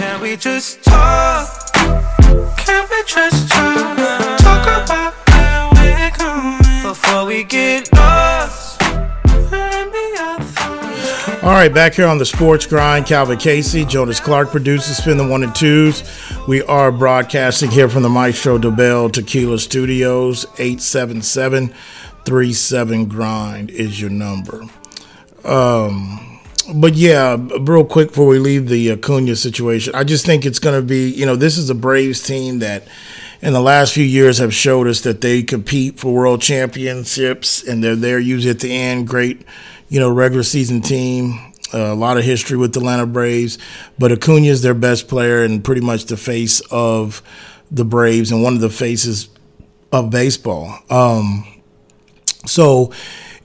Can we just talk? Can we just talk? Talk about where we're going before we get lost. All right, back here on the Sports Grind, Calvin Casey, Jonas Clark produces Spin the One and Twos. We are broadcasting here from the Maestro Dobel Tequila Studios. 877 37 Grind is your number. Um, but yeah, real quick before we leave the Acuna situation, I just think it's going to be, you know, this is a Braves team that in the last few years have showed us that they compete for world championships and they're there usually at the end. Great, you know, regular season team. Uh, a lot of history with the Atlanta Braves, but Acuna is their best player and pretty much the face of the Braves and one of the faces of baseball. Um, so,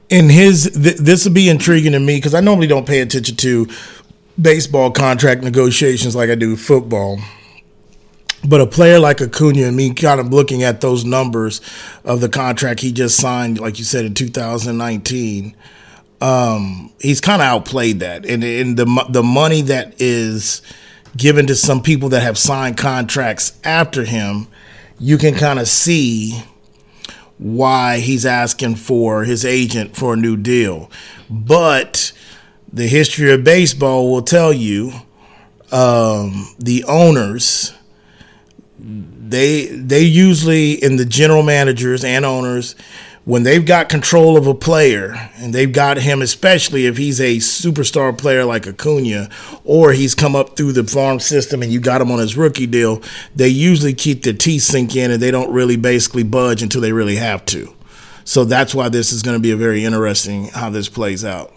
in his, th- this will be intriguing to me because I normally don't pay attention to baseball contract negotiations like I do football. But a player like Acuna and me kind of looking at those numbers of the contract he just signed, like you said, in 2019 um, he's kind of outplayed that, and, and the the money that is given to some people that have signed contracts after him, you can kind of see why he's asking for his agent for a new deal. But the history of baseball will tell you um, the owners they they usually in the general managers and owners when they've got control of a player and they've got him, especially if he's a superstar player like Acuna, or he's come up through the farm system and you got him on his rookie deal, they usually keep their teeth sink in and they don't really basically budge until they really have to. So that's why this is going to be a very interesting how this plays out.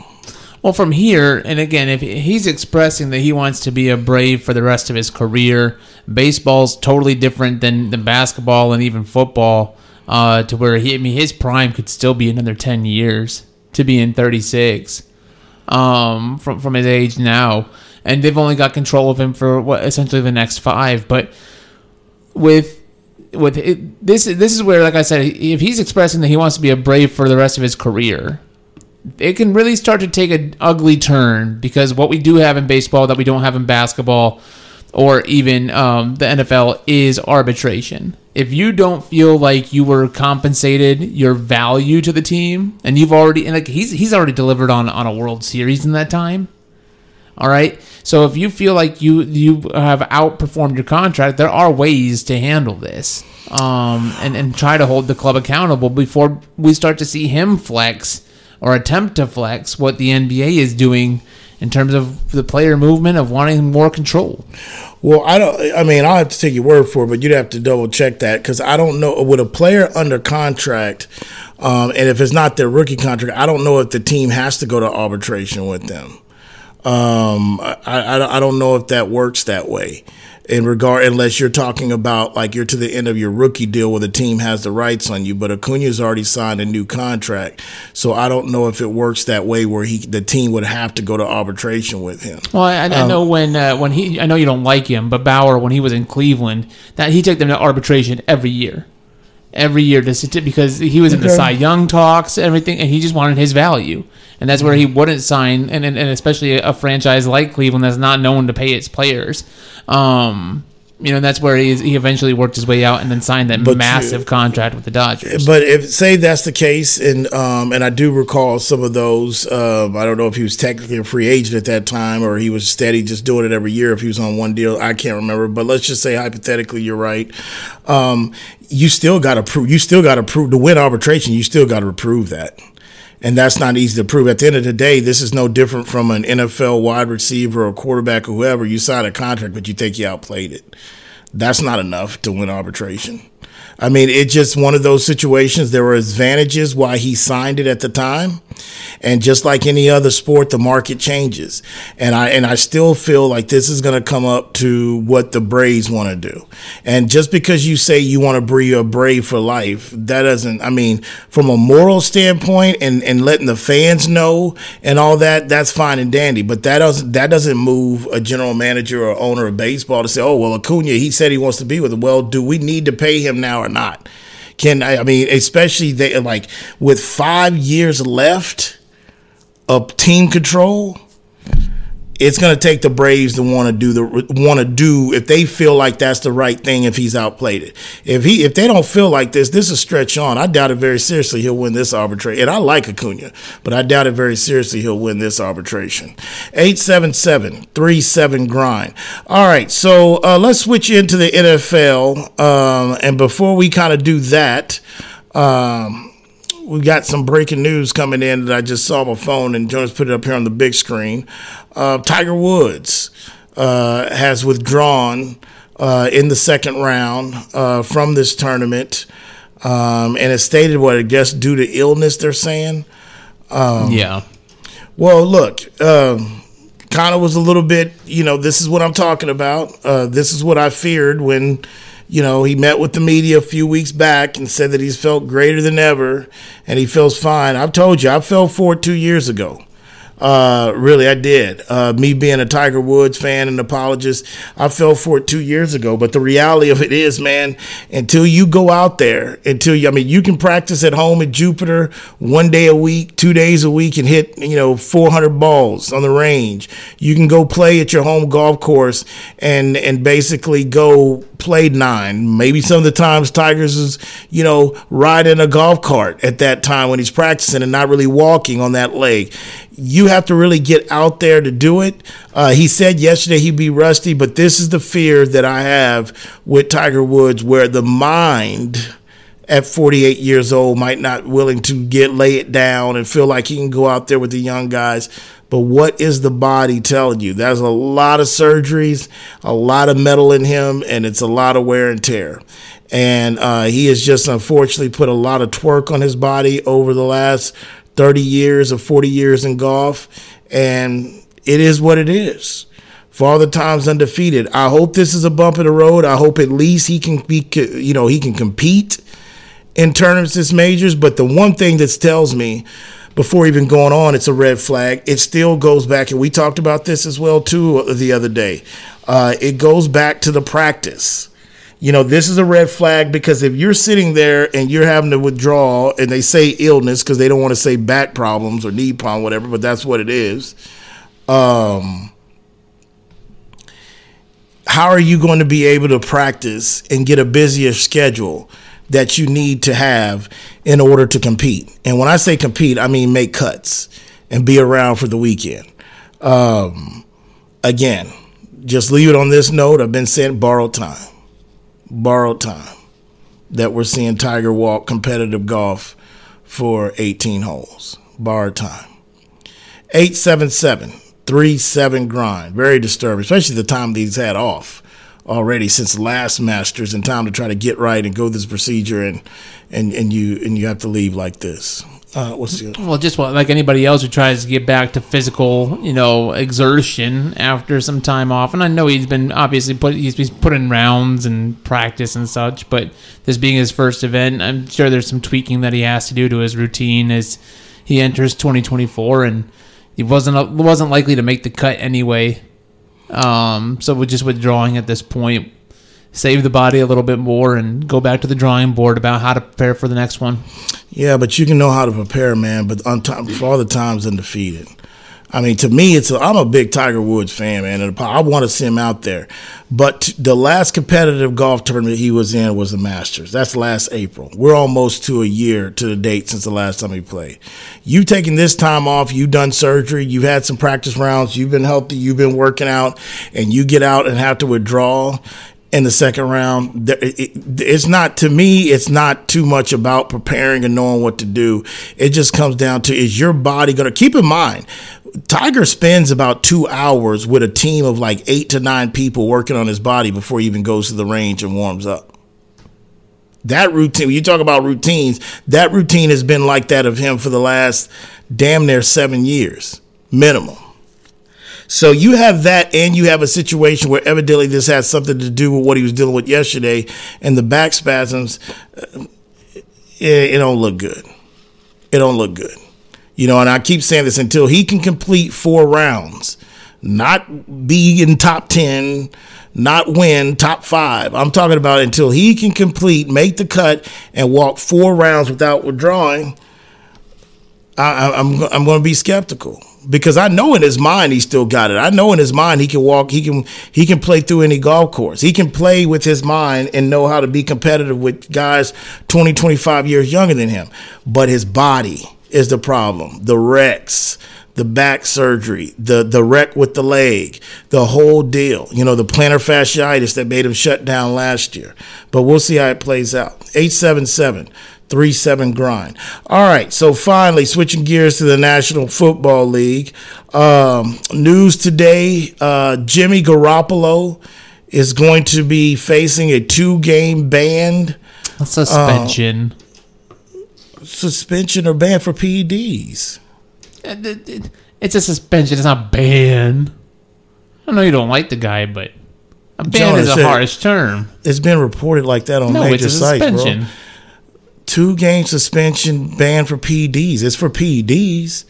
Well, from here, and again, if he's expressing that he wants to be a Brave for the rest of his career, baseball's totally different than, than basketball and even football uh, to where he, I mean, his prime could still be another 10 years to be in 36 um, from, from his age now. And they've only got control of him for what essentially the next five. But with with it, this, this is where, like I said, if he's expressing that he wants to be a Brave for the rest of his career, it can really start to take an ugly turn because what we do have in baseball that we don't have in basketball or even um, the NFL is arbitration. If you don't feel like you were compensated your value to the team, and you've already and like he's he's already delivered on on a World Series in that time. All right. So if you feel like you you have outperformed your contract, there are ways to handle this, um, and and try to hold the club accountable before we start to see him flex or attempt to flex what the NBA is doing in terms of the player movement of wanting more control. Well, I don't. I mean, I'll have to take your word for it, but you'd have to double check that because I don't know with a player under contract, um, and if it's not their rookie contract, I don't know if the team has to go to arbitration with them. Um, I, I, I don't know if that works that way in regard unless you're talking about like you're to the end of your rookie deal where the team has the rights on you. But Acuna's already signed a new contract, so I don't know if it works that way where he the team would have to go to arbitration with him. Well, I, I Um, know when uh, when he I know you don't like him, but Bauer when he was in Cleveland, that he took them to arbitration every year. Every year to because he was in the Okay. Cy Young talks, everything, and he just wanted his value, and that's where he wouldn't sign, and and, and especially a franchise like Cleveland that's not known to pay its players. Um, you know, that's where he he eventually worked his way out and then signed that But you- massive contract with the Dodgers. But if say that's the case, and um, and I do recall some of those. Um, I don't know if he was technically a free agent at that time or he was steady, just doing it every year. If he was on one deal, I can't remember. But let's just say hypothetically, you're right. Um, you still got to prove. You still got to prove to win arbitration. You still got to prove that. And that's not easy to prove. At the end of the day, this is no different from an NFL wide receiver or quarterback or whoever. You sign a contract, but you think you outplayed it. That's not enough to win arbitration. I mean, it's just one of those situations. There were advantages why he signed it at the time, and just like any other sport, the market changes. And I and I still feel like this is going to come up to what the Braves want to do. And just because you say you want to be a Brave for life, that doesn't. I mean, from a moral standpoint, and and letting the fans know and all that, that's fine and dandy. But that doesn't that doesn't move a general manager or owner of baseball to say, oh well, Acuna, he said he wants to be with it. Well, do we need to pay him now or not? Can I I mean, especially they like with five years left of team control, it's going to take the Braves to want to do the want to do if they feel like that's the right thing. If he's outplayed it, if he if they don't feel like this, this is stretch on. I doubt it very seriously he'll win this arbitration. And I like Acuna, but I doubt it very seriously he'll win this arbitration. 877-37 grind. All right, so uh, let's switch into the NFL. Um, and before we kind of do that. Um, we got some breaking news coming in that I just saw on my phone, and Jonas put it up here on the big screen. Uh, Tiger Woods uh, has withdrawn uh, in the second round uh, from this tournament, um, and it stated what I guess due to illness. They're saying. Um, yeah. Well, look. Um, Connor was a little bit, you know, this is what I'm talking about. Uh, this is what I feared when you know, he met with the media a few weeks back and said that he's felt greater than ever and he feels fine. I've told you, I fell for it two years ago. Uh, really, I did. Uh, me being a Tiger Woods fan and apologist, I fell for it two years ago. But the reality of it is, man, until you go out there, until you, I mean, you can practice at home at Jupiter one day a week, two days a week, and hit, you know, 400 balls on the range. You can go play at your home golf course and and basically go play nine. Maybe some of the times Tigers is, you know, riding a golf cart at that time when he's practicing and not really walking on that leg you have to really get out there to do it. Uh, he said yesterday he'd be rusty, but this is the fear that I have with Tiger Woods, where the mind at 48 years old might not willing to get lay it down and feel like he can go out there with the young guys. But what is the body telling you? There's a lot of surgeries, a lot of metal in him, and it's a lot of wear and tear. And uh, he has just unfortunately put a lot of twerk on his body over the last 30 years or 40 years in golf, and it is what it is. Father Time's undefeated. I hope this is a bump in the road. I hope at least he can be, you know, he can compete in tournaments this majors. But the one thing that tells me before even going on, it's a red flag. It still goes back, and we talked about this as well too the other day. Uh, it goes back to the practice you know, this is a red flag because if you're sitting there and you're having to withdraw and they say illness because they don't want to say back problems or knee problem, whatever, but that's what it is. Um, how are you going to be able to practice and get a busier schedule that you need to have in order to compete? And when I say compete, I mean make cuts and be around for the weekend. Um, again, just leave it on this note. I've been saying borrowed time borrowed time that we're seeing Tiger walk competitive golf for 18 holes. Borrowed time. 877 37 grind. Very disturbing, especially the time these had off already since last Masters and time to try to get right and go this procedure and and and you and you have to leave like this. Uh, what's the well, just like anybody else who tries to get back to physical, you know, exertion after some time off. And I know he's been obviously put he's been put in rounds and practice and such, but this being his first event, I'm sure there's some tweaking that he has to do to his routine as he enters 2024, and he wasn't wasn't likely to make the cut anyway. Um, so we're just withdrawing at this point save the body a little bit more and go back to the drawing board about how to prepare for the next one. Yeah, but you can know how to prepare, man. But on time, for all the times undefeated. I mean, to me, it's I'm a big Tiger Woods fan, man, and I want to see him out there. But the last competitive golf tournament he was in was the Masters. That's last April. We're almost to a year to the date since the last time he played. You've taken this time off. You've done surgery. You've had some practice rounds. You've been healthy. You've been working out, and you get out and have to withdraw in the second round. It's not to me. It's not too much about preparing and knowing what to do. It just comes down to is your body going to keep in mind. Tiger spends about two hours with a team of like eight to nine people working on his body before he even goes to the range and warms up. That routine, you talk about routines, that routine has been like that of him for the last damn near seven years, minimum. So you have that, and you have a situation where evidently this has something to do with what he was dealing with yesterday, and the back spasms. Uh, it, it don't look good. It don't look good. You know, and I keep saying this until he can complete four rounds, not be in top ten, not win top five. I'm talking about until he can complete, make the cut, and walk four rounds without withdrawing. I, I'm, I'm going to be skeptical because I know in his mind he still got it. I know in his mind he can walk, he can he can play through any golf course. He can play with his mind and know how to be competitive with guys 20, 25 years younger than him. But his body is the problem. The Rex, the back surgery, the the wreck with the leg, the whole deal. You know, the plantar fasciitis that made him shut down last year. But we'll see how it plays out. 877 37 grind. All right, so finally switching gears to the National Football League. Um, news today uh, Jimmy Garoppolo is going to be facing a two game ban, Suspension. suspension or ban for PEDs. Uh, it- it- It's a suspension. It's not ban. I know you don't like the guy, but a ban Jonas is a harsh term. It's been reported like that on No, major it's a sites, bro. Two game suspension ban for PEDs. It's for PEDs.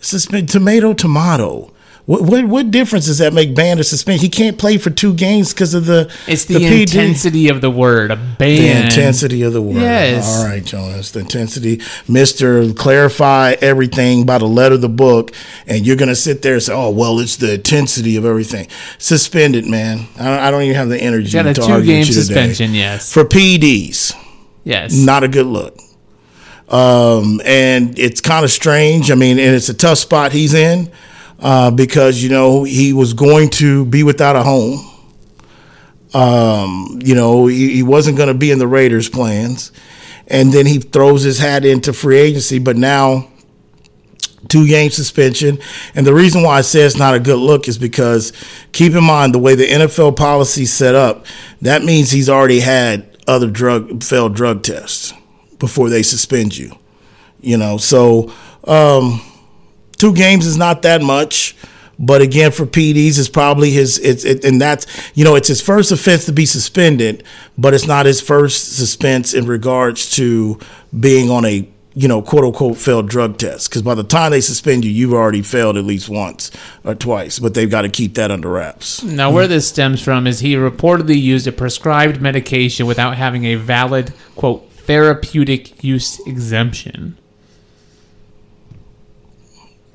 Suspend tomato tomato. What, what what difference does that make ban or suspension? He can't play for two games because of the It's the, PD. intensity of the word. A ban. The intensity of the word. Yes. All right, Jonas. The intensity. Mister, clarify everything by the letter of the book, and you're gonna sit there and say, "Oh, well, it's the intensity of everything." Suspend it, man. I don't, I don't even have the energy Got a to two argue game with you today. suspension. Yes. for PEDs. Yes. Not a good look. Um, and it's kind of strange. I mean, and it's a tough spot he's in uh, because you know he was going to be without a home. Um, you know, he, he wasn't going to be in the Raiders' plans, and then he throws his hat into free agency. But now, two game suspension, and the reason why I say it's not a good look is because keep in mind the way the NFL policy set up. That means he's already had other drug failed drug tests before they suspend you. You know, so um, two games is not that much. But again, for PDs, it's probably his. It's it, and that's you know it's his first offense to be suspended, but it's not his first suspense in regards to being on a you know quote unquote failed drug tests. Because by the time they suspend you, you've already failed at least once or twice. But they've got to keep that under wraps. Now, where this stems from is he reportedly used a prescribed medication without having a valid, quote, therapeutic use exemption.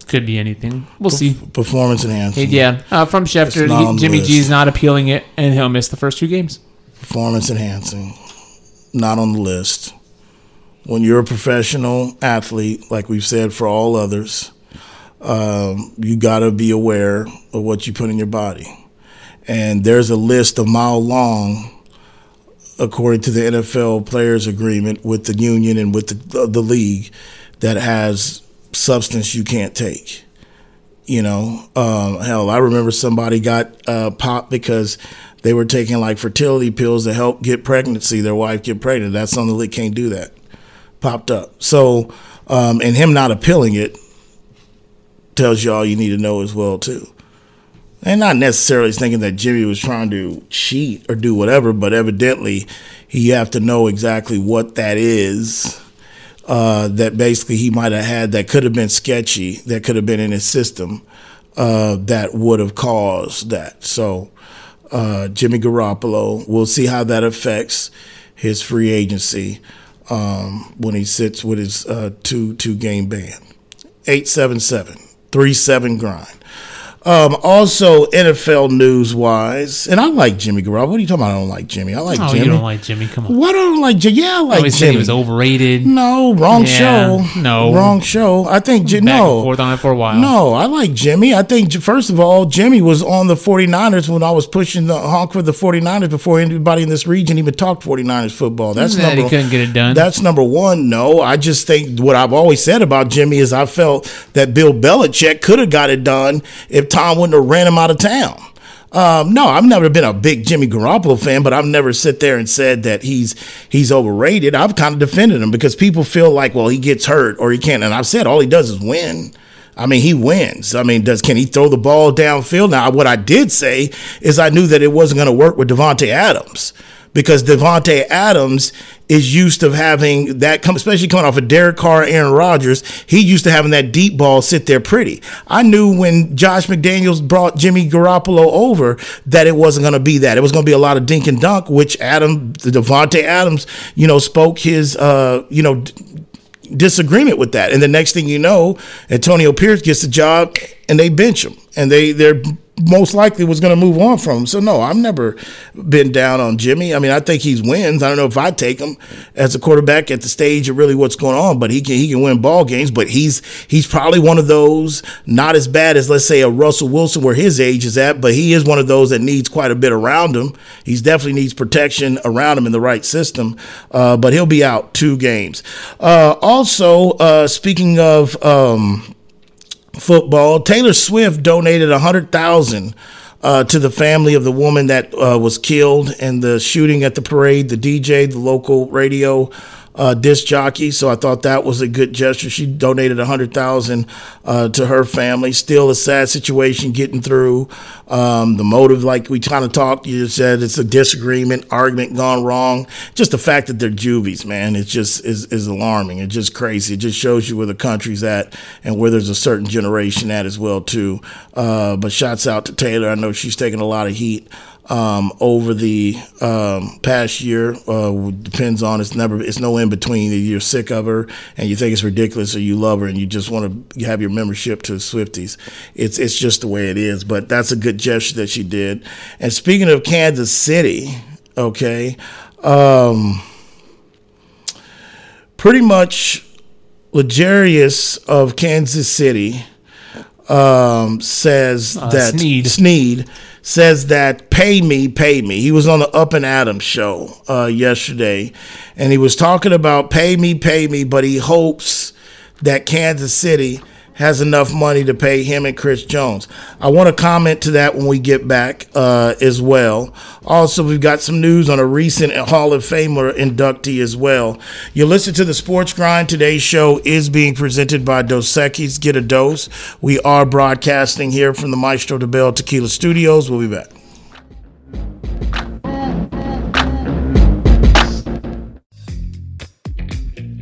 Could be anything. We'll see. Performance enhancing. Yeah, uh, from Schefter, It's not on he, Jimmy list. G's not appealing it, and he'll miss the first two games. performance enhancing, not on the list. When you're a professional athlete, like we've said for all others, um, you got to be aware of what you put in your body. And there's a list a mile long, according to the NFL players agreement with the union and with the, the league, that has substance you can't take. You know, um, hell, I remember somebody got uh, popped because they were taking like fertility pills to help get pregnancy, their wife get pregnant. That's on something they can't do that. Popped up. So, um, and him not appealing it tells you all you need to know as well too. And not necessarily thinking that Jimmy was trying to cheat or do whatever, but evidently he have to know exactly what that is uh, that basically he might have had that could have been sketchy, that could have been in his system, uh, that would have caused that. So, uh, Jimmy Garoppolo, we'll see how that affects his free agency um, when he sits with his uh, two two game ban. 877 37 grind. Um, also, NFL news wise, and I like Jimmy Garoppolo. What are you talking about? I don't like Jimmy. I like Oh, Jimmy. you don't like Jimmy? Come on. Why don't I like Jimmy? Yeah, I like said Jimmy. he was overrated. No, wrong Yeah, show. no. wrong show. I think Ji- Back and no. forth on it for a while. No, I like Jimmy. I think first of all, Jimmy was on the 49ers when I was pushing the honk for the 49ers before anybody in this region even talked 49ers football. That's That he number couldn't get it done. That's number 1. No, I just think what I've always said about Jimmy is I felt that Bill Belichick could have got it done if Tom wouldn't have ran him out of town. Um, no, I've never been a big Jimmy Garoppolo fan, but I've never sit there and said that he's he's overrated. I've kind of defended him because people feel like, well, he gets hurt or he can't. And I've said all he does is win. I mean, he wins. I mean, does can he throw the ball downfield? Now, what I did say is I knew that it wasn't going to work with Davante Adams because Davante Adams is used to having that come, especially coming off of Derek Carr, Aaron Rodgers. He used to having that deep ball sit there pretty. I knew when Josh McDaniels brought Jimmy Garoppolo over that it wasn't going to be that. It was going to be a lot of dink and dunk, which Adam, Davante Adams, you know, spoke his, uh, you know. d- disagreement with that. And the next thing you know, Antonio Pierce gets the job and they bench him. And they they're most likely was going to move on from him. So no, I've never been down on Jimmy. I mean, I think he's wins. I don't know if I take him as a quarterback at the stage of really what's going on, but he can he can win ball games. But he's he's probably one of those not as bad as let's say a Russell Wilson where his age is at, but he is one of those that needs quite a bit around him. He's definitely needs protection around him in the right system. Uh, but he'll be out two games. Uh, also, uh, speaking of. Um, football. Taylor Swift donated a hundred thousand uh, to the family of the woman that uh, was killed in the shooting at the parade. The DJ, the local radio uh, disc jockey. So I thought that was a good gesture. She donated a hundred thousand uh, to her family. Still a sad situation getting through. Um, the motive, like we kind of talked, you said it's a disagreement, argument gone wrong. Just the fact that they're juvies, man, it just is, is alarming. It's just crazy. It just shows you where the country's at and where there's a certain generation at as well too. Uh, but shots out to Taylor. I know she's taking a lot of heat um, over the um, past year. Uh, depends on it's never it's no in between. You're sick of her and you think it's ridiculous, or you love her and you just want to have your membership to Swifties. It's it's just the way it is. But that's a good gesture that she did. And speaking of Kansas City, okay, um, pretty much L'Jarius of Kansas City um, says Uh, that Sneed. Sneed says that pay me, pay me. He was on the Up and Adams show uh, yesterday, and he was talking about pay me, pay me, but he hopes that Kansas City has enough money to pay him and Chris Jones. I want to comment to that when we get back uh, as well. Also, we've got some news on a recent Hall of Famer inductee as well. You listen to the Sports Grind. Today's show is being presented by Dos Equis. Get a dose. We are broadcasting here from the Maestro Dobel Tequila Studios. We'll be back.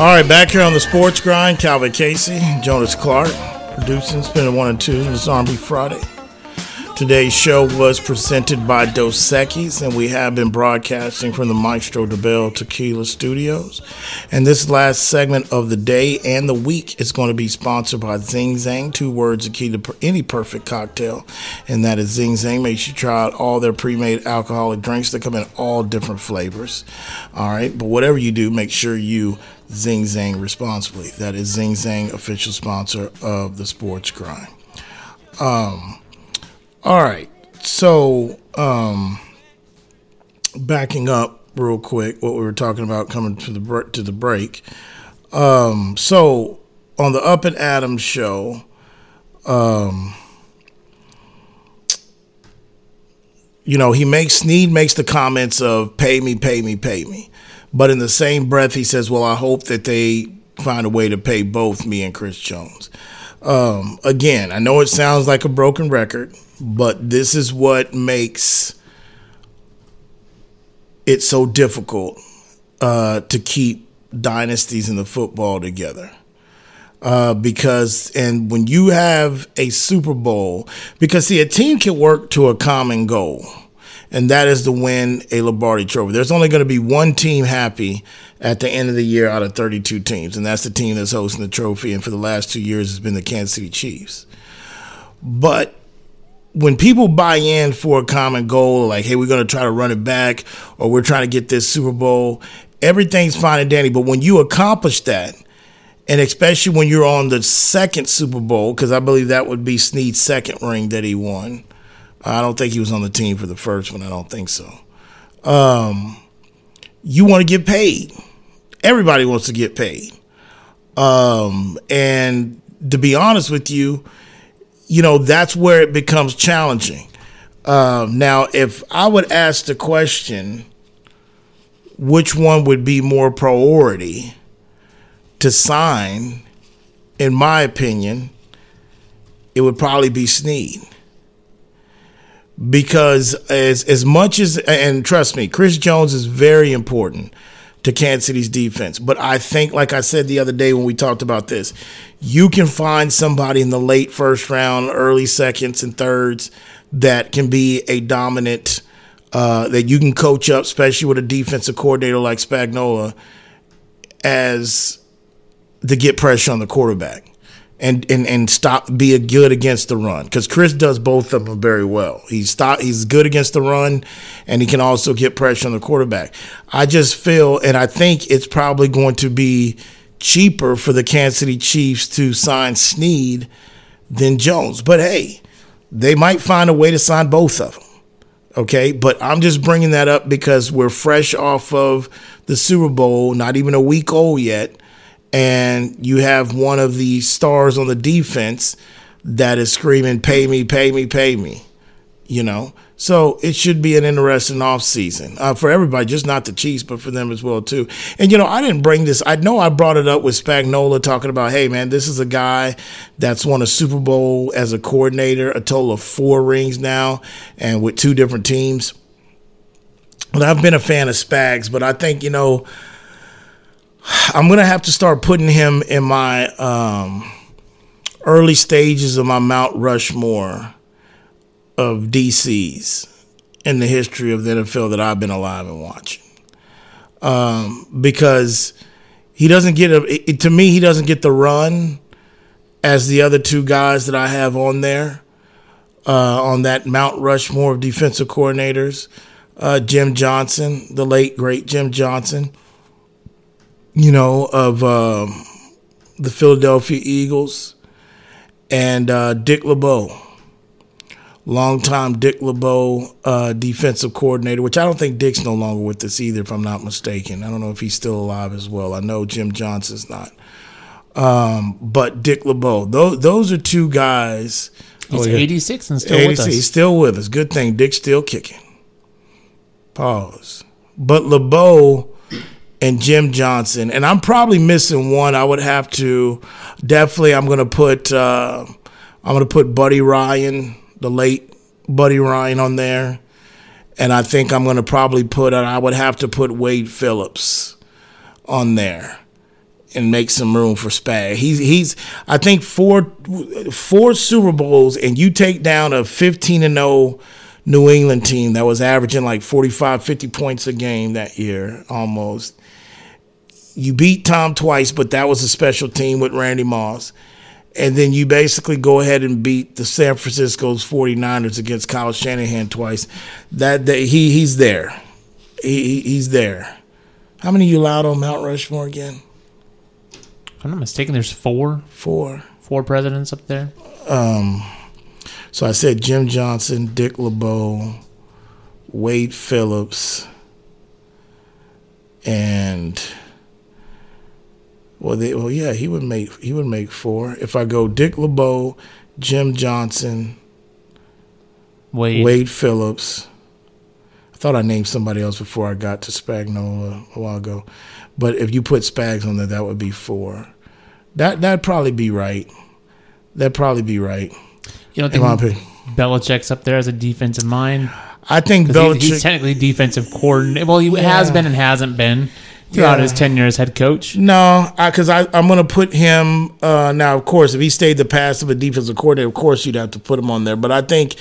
All right, back here on the Sports Grind, Calvin Casey, Jonas Clark, producing, spinning one and two. Zombie Friday. Today's show was presented by Dos Equis, and we have been broadcasting from the Maestro Dobel Tequila Studios. And this last segment of the day and the week is going to be sponsored by Zing Zang, two words the key to any perfect cocktail, and that is Zing Zang. Make sure you try out all their pre-made alcoholic drinks. They come in all different flavors. All right, but whatever you do, make sure you Zing Zang responsibly. That is Zing Zang, official sponsor of the Sports Grind. Um, all right, so um, backing up real quick, what we were talking about coming to the to the break. Um, so on the Up and Adams show, um, you know, he makes Sneed makes the comments of "pay me, pay me, pay me," but in the same breath, he says, "Well, I hope that they find a way to pay both me and Chris Jones." Um, again, I know it sounds like a broken record, but this is what makes it so difficult uh, to keep dynasties in the football together. Uh, because and when you have a Super Bowl, because see a team can work to a common goal, and that is to win a Lombardi Trophy. There's only going to be one team happy at the end of the year out of 32 teams, and that's the team that's hosting the trophy. And for the last two years, it's been the Kansas City Chiefs. But when people buy in for a common goal, like, hey, we're going to try to run it back, or we're trying to get this Super Bowl, everything's fine and dandy. But when you accomplish that, and especially when you're on the second Super Bowl, because I believe that would be Sneed's second ring that he won. I don't think he was on the team for the first one. I don't think so. Um, you want to get paid. Everybody wants to get paid. Um, and to be honest with you, you know, that's where it becomes challenging. Um, now, if I would ask the question, which one would be more priority to sign, in my opinion, it would probably be Sneed. Because as as much as and trust me, Chris Jones is very important to Kansas City's defense. But I think, like I said the other day when we talked about this, you can find somebody in the late first round, early seconds and thirds that can be a dominant uh, that you can coach up, especially with a defensive coordinator like Spagnuolo, as to get pressure on the quarterback and and and stop be a good against the run because Chris does both of them very well. He's stop he's good against the run, and he can also get pressure on the quarterback. I just feel, and I think it's probably going to be cheaper for the Kansas City Chiefs to sign Sneed than Jones. But hey, they might find a way to sign both of them. Okay, but I'm just bringing that up because we're fresh off of the Super Bowl, not even a week old yet and you have one of the stars on the defense that is screaming, "Pay me, pay me, pay me," you know. So it should be an interesting offseason uh, for everybody, just not the Chiefs, but for them as well too. And you know, I didn't bring this. I know I brought it up with Spagnuolo talking about, hey man, this is a guy that's won a Super Bowl as a coordinator, a total of four rings now, and with two different teams. And I've been a fan of Spags, but I think you know I'm gonna have to start putting him in my um, early stages of my Mount Rushmore of DCs in the history of the NFL that I've been alive and watching. Um, because he doesn't get a it, to me he doesn't get the run as the other two guys that I have on there uh, on that Mount Rushmore of defensive coordinators. Uh, Jim Johnson, the late great Jim Johnson you know, of um, the Philadelphia Eagles and uh, Dick LeBeau, longtime Dick LeBeau uh, defensive coordinator, which I don't think Dick's no longer with us either, if I'm not mistaken. I don't know if he's still alive as well. I know Jim Johnson's not. Um, but Dick LeBeau, those, those are two guys. He's Oh, yeah. 86 and still 86, with us. He's still with us. Good thing Dick's still kicking. Pause. But LeBeau and Jim Johnson, and I'm probably missing one. I would have to definitely. I'm gonna put. Uh, I'm gonna put Buddy Ryan, the late Buddy Ryan, on there, and I think I'm gonna probably put. I would have to put Wade Phillips on there and make some room for Spag. He's he's I think four four Super Bowls and you take down a 15 and 0 New England team that was averaging like 45 50 points a game that year almost. You beat Tom twice, but that was a special team with Randy Moss. And then you basically go ahead and beat the San Francisco's 49ers against Kyle Shanahan twice. That, day, he he's there. He, he- he's there. How many you allowed on Mount Rushmore again? If I'm not mistaken, there's four Four. four presidents up there. Um, So I said Jim Johnson, Dick LeBeau, Wade Phillips, and well, they, well, yeah, he would make he would make four if I go Dick LeBeau, Jim Johnson, Wade. Wade Phillips. I thought I named somebody else before I got to Spagnuolo a while ago, but if you put Spags on there, that would be four. That that'd probably be right. That'd probably be right. You don't think. Belichick's up there as a defensive mind? I think Belichick. he's technically defensive coordinator. Well, he has been and hasn't been throughout Yeah. his tenure as head coach. No, because I, I'm going to put him uh, now. Of course, if he stayed the path of a defensive coordinator, of course you'd have to put him on there. But I think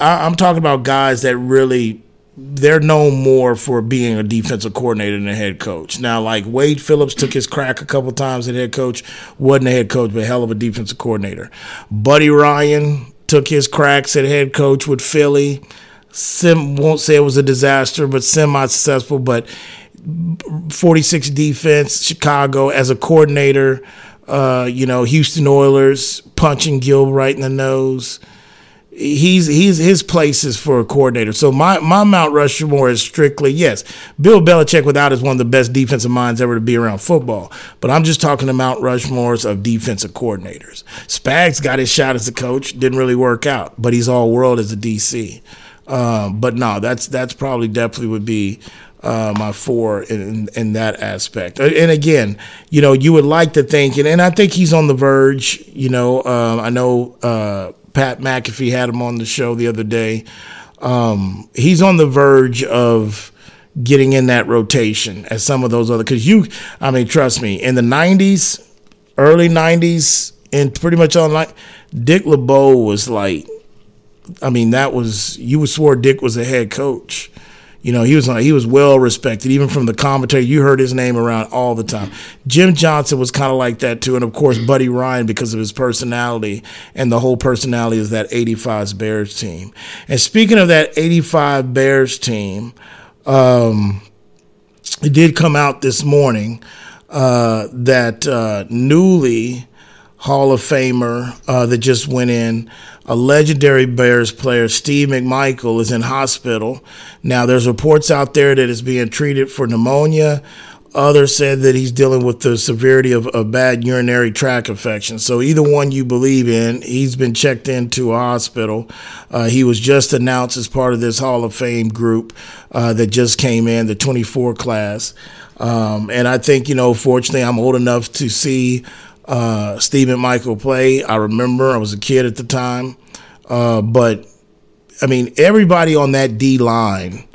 I, I'm talking about guys that really they're known more for being a defensive coordinator than a head coach. Now, like Wade Phillips took his crack a couple times at head coach, wasn't a head coach, but hell of a defensive coordinator. Buddy Ryan took his cracks at head coach with Philly. Sim won't say it was a disaster, but semi successful. But 46 defense, Chicago as a coordinator, uh, you know, Houston Oilers punching Gil right in the nose. He's he's his place is for a coordinator. So my my Mount Rushmore is strictly yes. Bill Belichick without is one of the best defensive minds ever to be around football. But I'm just talking to Mount Rushmores of defensive coordinators. Spags got his shot as a coach, didn't really work out, but he's all world as a DC. Um, but no, that's that's probably definitely would be uh, my four in, in that aspect. Uh, And again, you know, you would like to think, and, and I think he's on the verge. You know, um, I know uh, Pat McAfee had him on the show the other day. Um, he's on the verge of getting in that rotation as some of those other because you, I mean, trust me, in the '90s, early '90s, and pretty much on like Dick LeBeau was like I mean, that was you would swore Dick was a head coach. You know, he was he was well respected, even from the commentary. You heard his name around all the time. Jim Johnson was kind of like that too, and of course Buddy Ryan because of his personality and the whole personality of that '85 Bears team. And speaking of that '85 Bears team, um, it did come out this morning uh, that uh, newly Hall of Famer uh, that just went in. A legendary Bears player, Steve McMichael, is in hospital. Now, there's reports out there that is being treated for pneumonia. Others said that he's dealing with the severity of a bad urinary tract infection. So, either one you believe in, he's been checked into a hospital. Uh, he was just announced as part of this Hall of Fame group uh, that just came in, the 24 class. Um, and I think, you know, fortunately, I'm old enough to see uh, Steve McMichael play. I remember I was a kid at the time, uh, but I mean everybody on that D line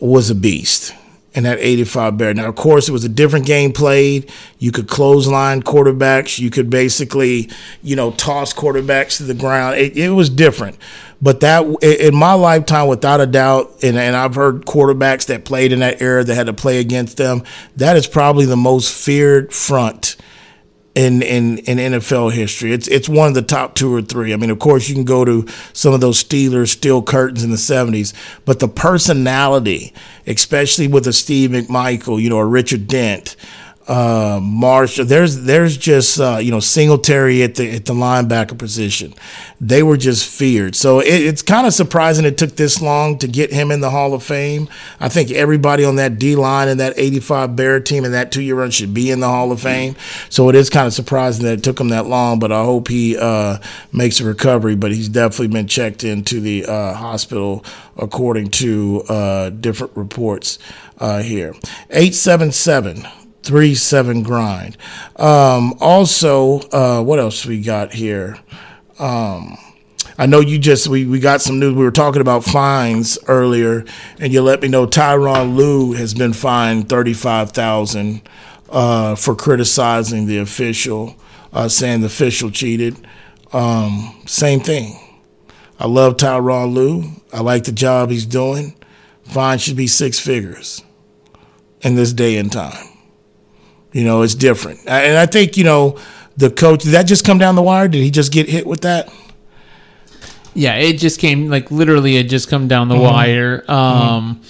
was a beast in that 85 Bear. Now, of course, it was a different game played. You could close line quarterbacks. You could basically, you know, toss quarterbacks to the ground. It, it was different. But that, in my lifetime, without a doubt, and, and I've heard quarterbacks that played in that era that had to play against them, that is probably the most feared front in, in, in NFL history. It's it's one of the top two or three. I mean, of course, you can go to some of those Steelers steel curtains in the '70s, but the personality, especially with a Steve McMichael, you know, a Richard Dent, uh, Marshall. There's there's just uh, you know Singletary at the at the linebacker position. They were just feared. So it, it's kind of surprising it took this long to get him in the Hall of Fame. I think everybody on that D line and that '85 Bear team and that two year run should be in the Hall of Fame. So it is kind of surprising that it took him that long. But I hope he uh, makes a recovery. But he's definitely been checked into the uh, hospital according to uh, different reports uh, here. Eight seven seven three seven grind. Um, also, uh, what else we got here? Um, I know you just we, we got some news. We were talking about fines earlier, and you let me know Tyronn Lue has been fined thirty five thousand uh, for criticizing the official, uh, saying the official cheated. Um, same thing. I love Tyronn Lue. I like the job he's doing. Fine should be six figures in this day and time. You know, it's different. And I think, you know, the coach, did that just come down the wire? Did he just get hit with that? Yeah, it just came like literally. It just come down the Mm-hmm. wire. Um,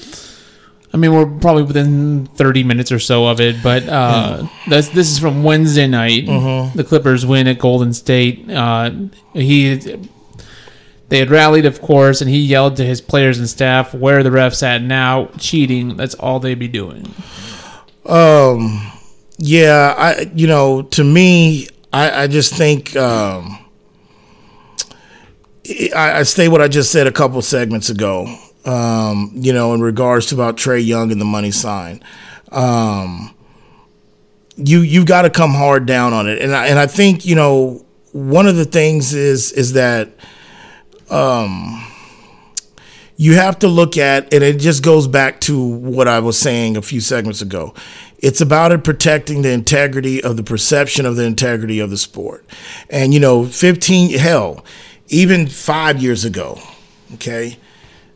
I mean, we're probably within thirty minutes or so of it, but uh, that's this is from Wednesday night. Mm-hmm. The Clippers win at Golden State. Uh, he they had rallied, of course, and he yelled to his players and staff, "Where are the refs at now? Cheating. That's all they be doing." Um, yeah, I, you know, to me, I, I just think, um, I, I say what I just said a couple segments ago, um, you know, in regards to about Trae Young and the money sign. Um, you, you've got to come hard down on it. And I, and I think, you know, one of the things is is that um, you have to look at, and it just goes back to what I was saying a few segments ago. It's about it protecting the integrity of the perception of the integrity of the sport. And, you know, 15, hell, even five years ago, okay,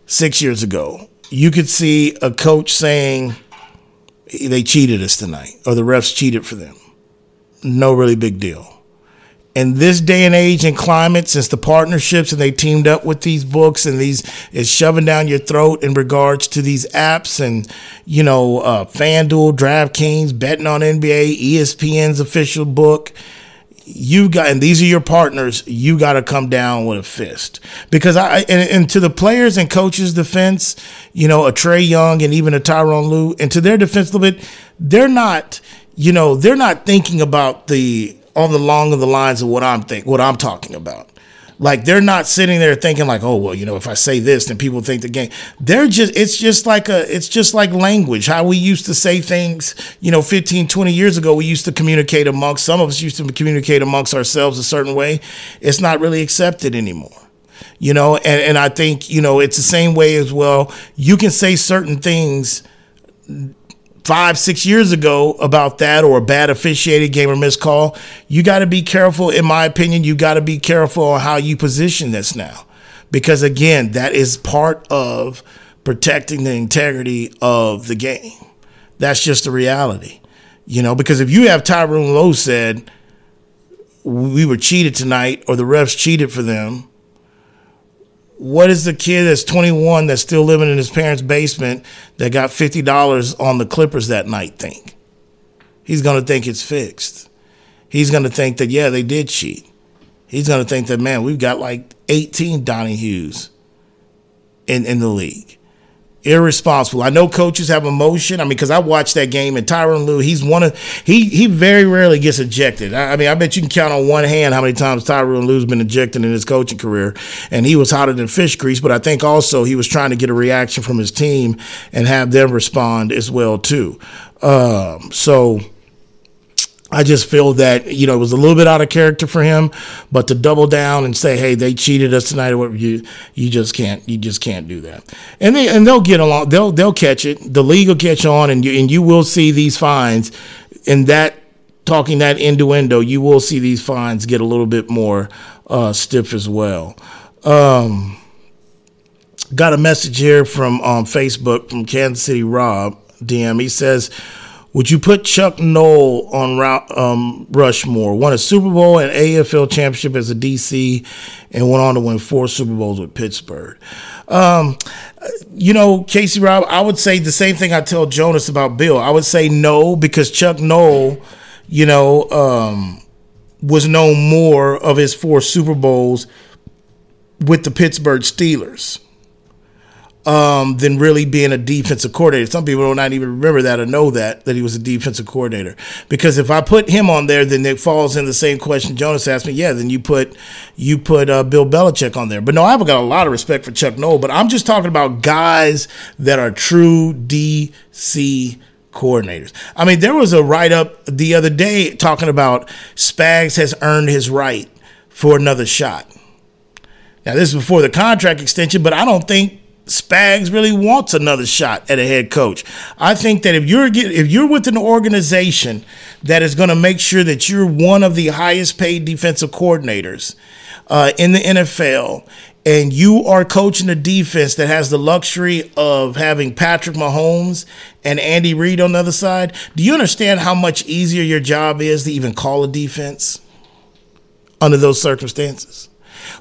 six years ago, you could see a coach saying they cheated us tonight or the refs cheated for them. No really big deal in this day and age and climate, since the partnerships and they teamed up with these books and these is shoving down your throat in regards to these apps and you know uh, FanDuel, DraftKings, betting on NBA, ESPN's official book. You got and these are your partners. You got to come down with a fist because I and, and, to the players and coaches' defense, you know a Trae Young and even a Tyronn Lue, and to their defense a little bit, they're not. You know, they're not thinking about the on the long of the lines of what I'm think what I'm talking about. Like they're not sitting there thinking like, oh well, you know, if I say this, then people think the game. They're just it's just like a it's just like language. How we used to say things, you know, 15, 20 years ago, we used to communicate amongst some of us used to communicate amongst ourselves a certain way. It's not really accepted anymore you know and, and i think you know it's the same way as well you can say certain things five, six years ago about that or a bad officiated game or missed call, you got to be careful, in my opinion, you got to be careful on how you position this now. Because again, that is part of protecting the integrity of the game. That's just the reality. You know, because if you have Tyronn Lue said, we were cheated tonight or the refs cheated for them, what is the kid that's 21 that's still living in his parents' basement that got $50 on the Clippers that night think? He's going to think it's fixed. He's going to think that, yeah, they did cheat. He's going to think that, man, we've got like 18 Donnie Hughes in, in the league irresponsible. I know coaches have emotion. I mean, because I watched that game and Tyronn Lue, he's one of he he very rarely gets ejected. I, I, mean, I bet you can count on one hand how many times Tyronn Lue's been ejected in his coaching career, and he was hotter than fish grease. But I think also he was trying to get a reaction from his team and have them respond as well too. Um, so I just feel that you know it was a little bit out of character for him, but to double down and say, "Hey, they cheated us tonight," or whatever, you you just can't you just can't do that. And they and they'll get along. They'll they'll catch it. The league will catch on, and you and you will see these fines. And that talking that innuendo, you will see these fines get a little bit more uh, stiff as well. Um, got a message here from um, Facebook from Kansas City Rob DM. He says. Would you put Chuck Noll on um, Rushmore? Won a Super Bowl and AFL championship as a DC, and went on to win four Super Bowls with Pittsburgh. Um, you know, Casey Rob, I would say the same thing I tell Jonas about Bill. I would say no because Chuck Noll, you know, um, was known more of his four Super Bowls with the Pittsburgh Steelers um, than really being a defensive coordinator. Some people will not even remember that or know that that he was a defensive coordinator. Because if I put him on there, then it falls in the same question Jonas asked me. Yeah, then you put you put uh, Bill Belichick on there. But no, I've got a lot of respect for Chuck Noll. But I'm just talking about guys that are true DC coordinators. I mean, there was a write up the other day talking about Spags has earned his right for another shot. Now, this is before the contract extension, but I don't think Spags really wants another shot at a head coach. I think that if you're if you're with an organization that is going to make sure that you're one of the highest paid defensive coordinators uh, in the NFL, and you are coaching a defense that has the luxury of having Patrick Mahomes and Andy Reid on the other side, do you understand how much easier your job is to even call a defense under those circumstances?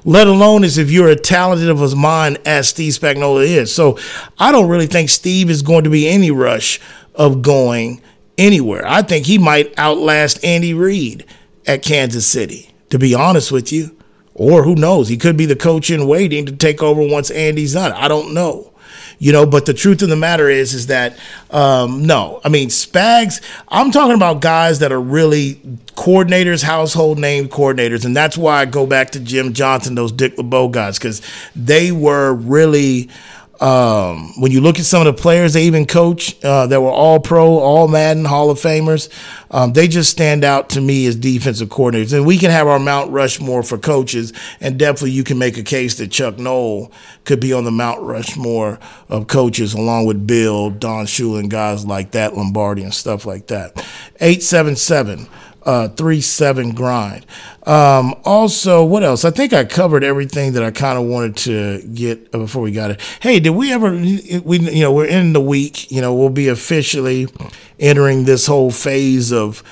Let alone as if you're as talented of a mind as Steve Spagnuolo is. So I don't really think Steve is going to be any rush of going anywhere. I think he might outlast Andy Reid at Kansas City, to be honest with you. Or who knows? He could be the coach in waiting to take over once Andy's done. I don't know you know. But the truth of the matter is, is that um, no, I mean Spags. I'm talking about guys that are really coordinators, household name coordinators, and that's why I go back to Jim Johnson, those Dick LeBeau guys, because they were really Um, when you look at some of the players they even coach uh, that were all pro, all Madden Hall of Famers, um, they just stand out to me as defensive coordinators. And we can have our Mount Rushmore for coaches, and definitely you can make a case that Chuck Noll could be on the Mount Rushmore of coaches, along with Bill, Don Shula, and guys like that, Lombardi, and stuff like that. 877 uh, three seven grind. Um, also, what else? I think I covered everything that I kind of wanted to get before we got it. Hey, did we ever? We you know we're in the week. You know we'll be officially entering this whole phase of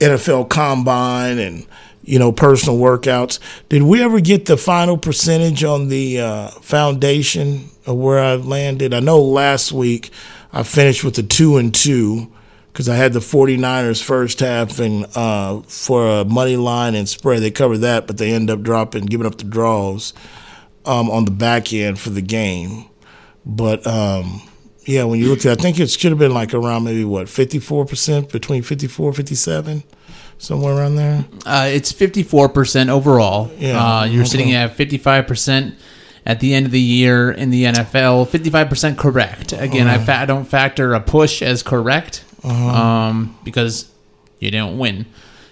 NFL Combine and you know personal workouts. Did we ever get the final percentage on the uh, foundation of where I landed? I know last week I finished with a two and two because I had the 49ers first half and uh, for a money line and spread. They covered that, but they end up dropping, giving up the draws um, on the back end for the game. But um, yeah, when you look at it, I think it should have been like around maybe what, 54%, between 54 57, somewhere around there. Uh, it's 54% overall. Yeah, Uh, you're okay. sitting at 55% at the end of the year in the NFL. 55% correct. Again, I, fa- I don't factor a push as correct um, because you didn't win.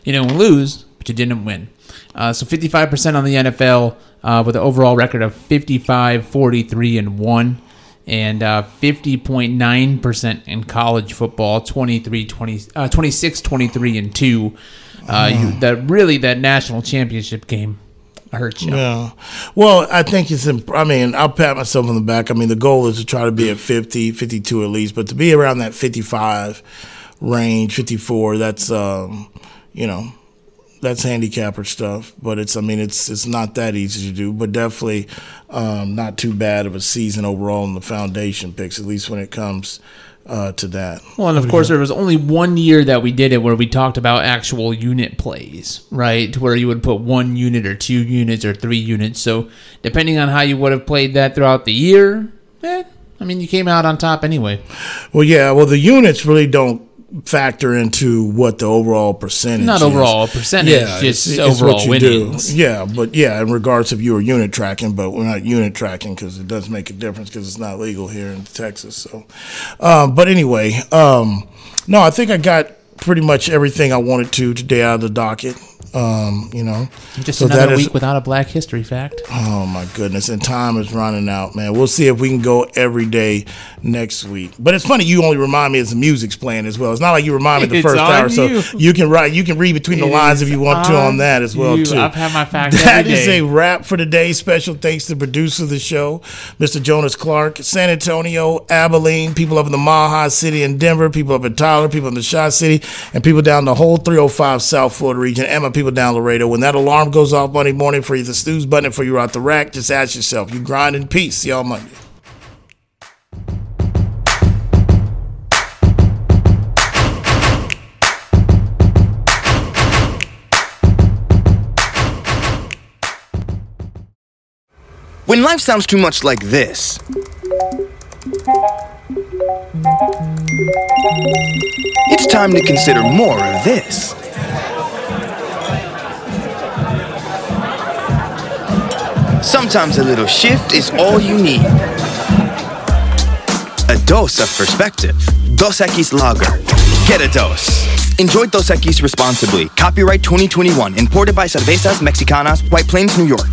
You didn't lose, but you didn't win. Uh, so 55% on the NFL uh, with an overall record of 55, 43, and 1. And uh, 50.9% in college football, 23, 20, uh, 26, 23, and 2. Uh, you, that really, that national championship game hurt you. Yeah. Well, I think it's, imp- I mean, I'll pat myself on the back. I mean, the goal is to try to be at 50, 52 at least, but to be around that 55 range, 54, that's, um, you know, that's handicapper stuff, but it's I mean it's it's not that easy to do, but definitely um, not too bad of a season overall in the foundation picks, at least when it comes uh, to that. Well, and of course, there was only one year that we did it where we talked about actual unit plays, right? To where you would put one unit or two units or three units. So, depending on how you would have played that throughout the year, eh, I mean, you came out on top anyway. Well, yeah, well the units really don't factor into what the overall percentage. Is. Not is. overall percentage, just it's- it's overall what you do. winnings. Yeah, but yeah, in regards of you were unit tracking, but we're not unit tracking because it does make a difference because it's not legal here in Texas. So, um, but anyway, um, no, I think I got pretty much everything I wanted to today out of the docket. Um, you know, Just So another that is- week without a Black History fact. Oh my goodness! And time is running out, man. We'll see if we can go every day next week. But it's funny you only remind me as the music's playing as well. It's not like you remind me the It's first on hour, so you. you can write, you can read between the lines if you want to on on that as well you. too. I've had my facts That every is day. a wrap for today. Special thanks to the producer of the show, Mr. Jonas Clark, San Antonio, Abilene, people up in the Mile High City in Denver, people up in Tyler, people in the Shot City, and people down the whole 305 South Florida region, and my people down Laredo. When that alarm goes off Monday morning for you, the snooze button for you out the rack, just ask yourself, you grind in peace. See y'all Monday. When life sounds too much like this, it's time to consider more of this. Sometimes a little shift is all you need. A dose of perspective. Dos Equis Lager. Get a dose. Enjoy Dos Equis responsibly. Copyright 2021. Imported by Cervezas Mexicanas, White Plains, New York.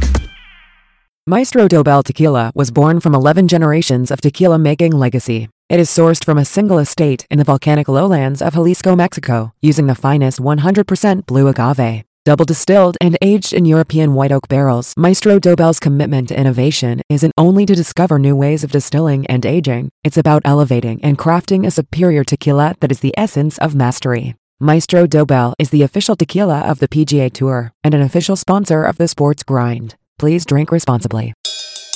Maestro Dobel Tequila was born from 11 generations of tequila making legacy. It is sourced from a single estate in the volcanic lowlands of Jalisco, Mexico, using the finest 100% blue agave. Double distilled and aged in European white oak barrels, Maestro Dobel's commitment to innovation isn't only to discover new ways of distilling and aging, it's about elevating and crafting a superior tequila that is the essence of mastery. Maestro Dobel is the official tequila of the PGA Tour and an official sponsor of the sports grind. Please drink responsibly.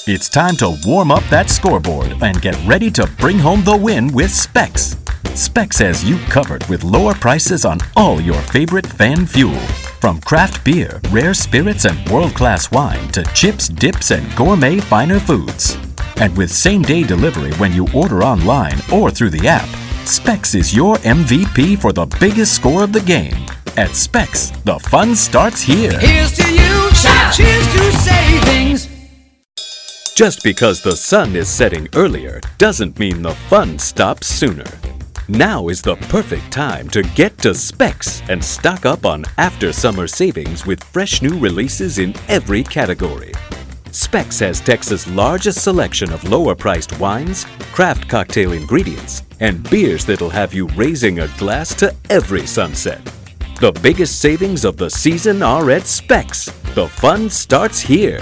It's time to warm up that scoreboard and get ready to bring home the win with Specs. Specs has you covered with lower prices on all your favorite fan fuel. From craft beer, rare spirits, and world class wine to chips, dips, and gourmet finer foods. And with same day delivery when you order online or through the app, Specs is your MVP for the biggest score of the game. At Specs, the fun starts here. Here's to you, cheers to savings. Just because the sun is setting earlier doesn't mean the fun stops sooner. Now is the perfect time to get to Specs and stock up on after summer savings with fresh new releases in every category. Specs has Texas' largest selection of lower priced wines, craft cocktail ingredients, and beers that'll have you raising a glass to every sunset. The biggest savings of the season are at Specs. The fun starts here.